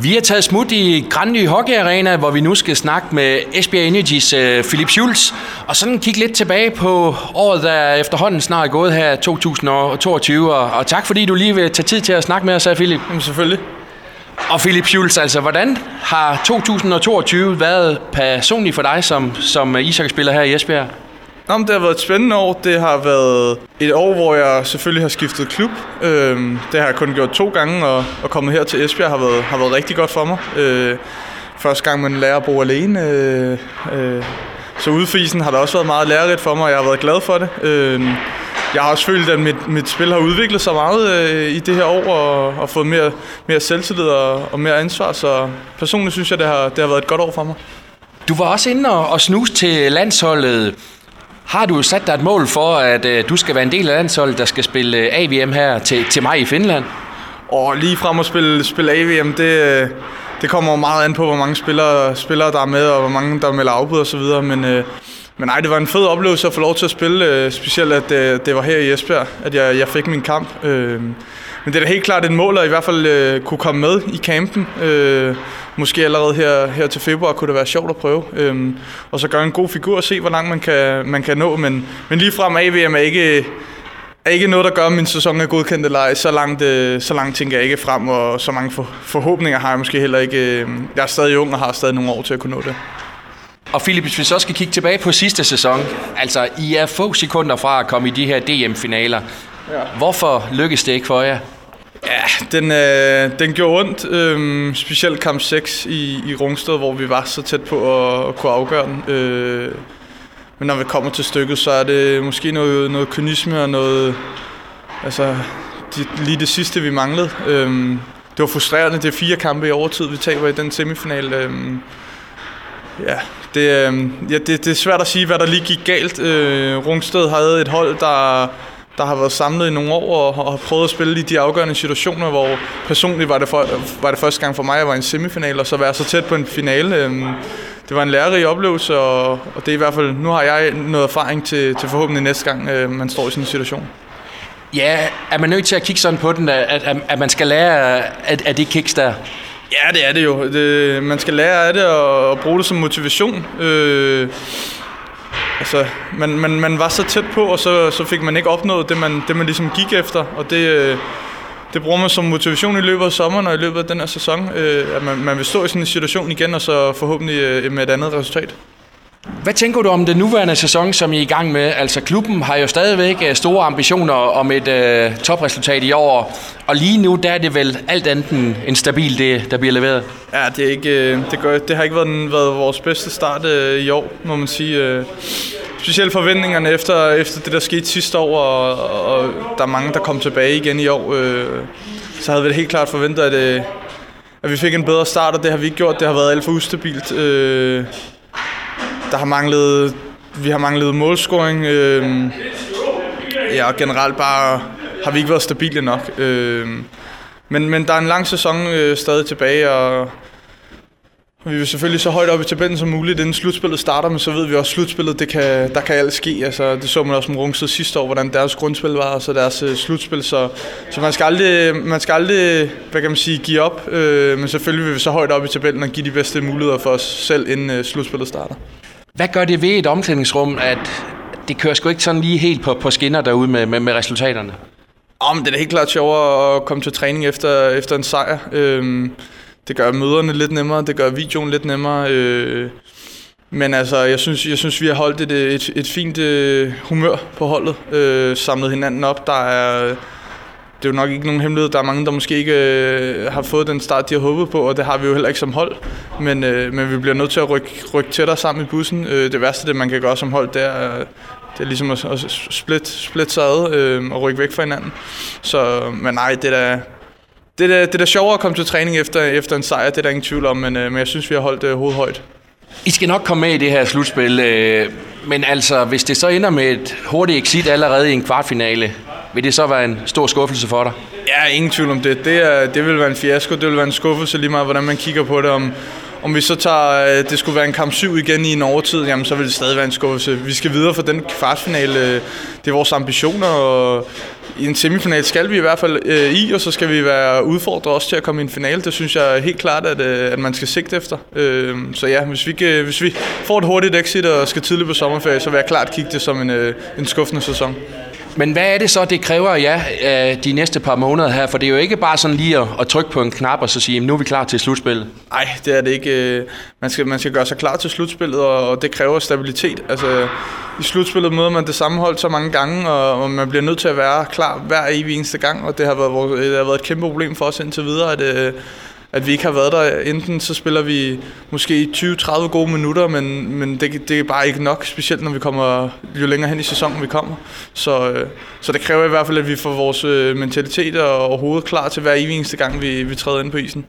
Vi har taget smut i Grandny Hockey Arena, hvor vi nu skal snakke med Esbjerg Energies uh, Philip Schulz, og sådan kigge lidt tilbage på året, der er efterhånden snart gået her 2022, og, og tak fordi du lige vil tage tid til at snakke med os her, Philip. Jamen selvfølgelig. Og Philip Schulz, altså hvordan har 2022 været personligt for dig som, som ishockeyspiller her i Esbjerg? Nå, det har været et spændende år. Det har været et år, hvor jeg selvfølgelig har skiftet klub. Øhm, det har jeg kun gjort to gange, og, og kommet her til Esbjerg har været, har været rigtig godt for mig. Øh, første gang, man lærer at bo alene. Øh, øh, så udfisen har det også været meget lærerigt for mig, og jeg har været glad for det. Øh, jeg har også følt, at mit, mit spil har udviklet sig meget øh, i det her år, og, og fået mere, mere selvtillid og, og mere ansvar. Så personligt synes jeg, det har, det har været et godt år for mig. Du var også inde og, og snuse til landsholdet. Har du sat dig et mål for, at øh, du skal være en del af landsholdet, der skal spille øh, AVM her til, til mig i Finland? Og lige frem at spille, spille AVM, det, øh, det kommer meget an på, hvor mange spillere, spillere der er med, og hvor mange der melder afbud og så videre. Men, øh, men nej, det var en fed oplevelse at få lov til at spille, øh, specielt at øh, det var her i Esbjerg, at jeg, jeg fik min kamp. Øh, men det er da helt klart et mål at i hvert fald øh, kunne komme med i campen. Øh, måske allerede her, her til februar kunne det være sjovt at prøve. Øh, og så gøre en god figur og se, hvor langt man kan, man kan nå. Men, men lige frem AVM er ikke, er ikke noget, der gør, at min sæson er godkendt eller ej. Så langt, øh, så langt tænker jeg ikke frem, og så mange for, forhåbninger har jeg måske heller ikke. Øh, jeg er stadig ung og har stadig nogle år til at kunne nå det. Og Philip, hvis vi så skal kigge tilbage på sidste sæson, altså I er få sekunder fra at komme i de her DM-finaler. Ja. Hvorfor lykkedes det ikke for jer? Ja, den, øh, den gjorde ondt, øh, specielt kamp 6 i, i Rungsted, hvor vi var så tæt på at, at kunne afgøre den. Øh, men når vi kommer til stykket, så er det måske noget, noget kynisme og noget... Altså, de, lige det sidste, vi manglede. Øhm, det var frustrerende. Det er fire kampe i overtid, vi taber i den semifinal. Øhm, ja, det, øh, ja det, det er svært at sige, hvad der lige gik galt. Øh, Rungsted havde et hold, der der har været samlet i nogle år og, har prøvet at spille i de afgørende situationer, hvor personligt var det, for, var det første gang for mig, at jeg var i en semifinal, og så være så tæt på en finale. Øhm, det var en lærerig oplevelse, og, og det er i hvert fald, nu har jeg noget erfaring til, til forhåbentlig næste gang, øh, man står i sådan en situation. Ja, er man nødt til at kigge sådan på den, at, at, at man skal lære af, af de kicks der? Ja, det er det jo. Det, man skal lære af det og, og bruge det som motivation. Øh, altså, man, man, man var så tæt på, og så, så fik man ikke opnået det man, det, man ligesom gik efter. Og det, øh, det bruger man som motivation i løbet af sommeren og i løbet af den her sæson. Øh, at man, man vil stå i sådan en situation igen, og så forhåbentlig øh, med et andet resultat. Hvad tænker du om den nuværende sæson, som I er i gang med? Altså klubben har jo stadigvæk øh, store ambitioner om et øh, topresultat i år, og lige nu der er det vel alt andet end stabil det, der bliver leveret. Ja, det, er ikke, øh, det, gør, det har ikke været, været vores bedste start øh, i år, må man sige. Øh specielt forventningerne efter, efter det, der skete sidste år, og, og der er mange, der kom tilbage igen i år. øh, så havde vi helt klart forventet, at, øh, at vi fik en bedre start, og det har vi ikke gjort. Det har været alt for ustabilt. Øh, der har manglet, vi har manglet målscoring. Øh, ja, og generelt bare har vi ikke været stabile nok. Øh, men, men der er en lang sæson øh, stadig tilbage, og vi vil selvfølgelig så højt op i tabellen som muligt, inden slutspillet starter, men så ved vi også, at slutspillet, det kan, der kan alt ske. Altså, det så man også med Rungsted sidste år, hvordan deres grundspil var, og så deres øh, slutspil. Så, så man, skal aldrig, man skal aldrig, hvad kan man sige, give op, øh, men selvfølgelig vil vi så højt op i tabellen og give de bedste muligheder for os selv, inden øh, slutspillet starter. Hvad gør det ved et omklædningsrum, at det kører sgu ikke sådan lige helt på, på skinner derude med, med, med resultaterne? Om det er da helt klart sjovere at komme til træning efter, efter en sejr. Øhm, det gør møderne lidt nemmere, det gør videoen lidt nemmere. Øh, men altså, jeg synes, jeg synes vi har holdt et, et, et fint øh, humør på holdet, øh, samlet hinanden op. Der er det er jo nok ikke nogen hemmelighed. Der er mange, der måske ikke øh, har fået den start, de har håbet på, og det har vi jo heller ikke som hold. Men, øh, men vi bliver nødt til at rykke, rykke tættere sammen i bussen. Øh, det værste, det man kan gøre som hold, det er, øh, det er ligesom at, at splitte, split sig ad øh, og rykke væk fra hinanden. Så, men nej, det er da, det er, det er da sjovere at komme til træning efter, efter en sejr, det er der ingen tvivl om, men, øh, men jeg synes, vi har holdt øh, hovedet højt. I skal nok komme med i det her slutspil, øh, men altså, hvis det så ender med et hurtigt exit allerede i en kvartfinale, vil det så være en stor skuffelse for dig? Ja, ingen tvivl om det. Det, er, det vil være en fiasko, det vil være en skuffelse lige meget, hvordan man kigger på det, om, om vi så tager, øh, det skulle være en kamp 7 igen i en overtid, jamen så vil det stadig være en skuffelse. Vi skal videre for den kvartfinale. Det er vores ambitioner, og i en semifinal skal vi i hvert fald øh, i, og så skal vi være udfordret også til at komme i en finale. Det synes jeg helt klart, at, øh, at man skal sigte efter. Øh, så ja, hvis vi, øh, hvis vi får et hurtigt exit og skal tidligt på sommerferie, så vil jeg klart kigge det som en, øh, en skuffende sæson. Men hvad er det så, det kræver ja, øh, de næste par måneder her? For det er jo ikke bare sådan lige at, at trykke på en knap og så sige, nu er vi klar til slutspillet. Nej, det er det ikke. Øh, man skal, man skal gøre sig klar til slutspillet, og det kræver stabilitet. Altså, I slutspillet møder man det samme hold så mange gange, og man bliver nødt til at være klar hver evig eneste gang, og det har været, det har været et kæmpe problem for os indtil videre, at, øh, at vi ikke har været der. Enten så spiller vi måske 20-30 gode minutter, men, men det, det er bare ikke nok, specielt når vi kommer jo længere hen i sæsonen vi kommer. Så, øh, så det kræver i hvert fald, at vi får vores øh, mentalitet og hoved klar til hver evig eneste gang, vi, vi træder ind på isen.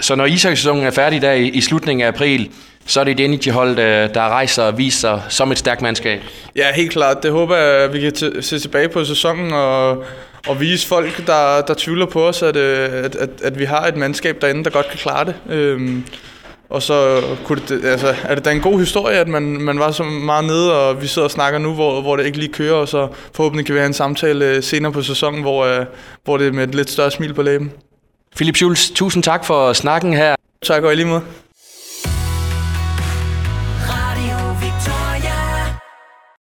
Så når ishockeysæsonen er færdig der i, i slutningen af april, så er det et Energy-hold, der, der rejser og viser sig som et stærkt mandskab. Ja, helt klart. Det håber jeg, at vi kan se tilbage på sæsonen og, og vise folk, der, der tvivler på os, at, øh, at, at, at vi har et mandskab derinde, der godt kan klare det. Øhm, og så kunne det, altså, er det da en god historie, at man, man var så meget nede, og vi sidder og snakker nu, hvor, hvor det ikke lige kører, og så forhåbentlig kan vi have en samtale senere på sæsonen, hvor, øh, hvor det er med et lidt større smil på læben. Philip Schulz, tusind tak for snakken her. Tak og i lige måde.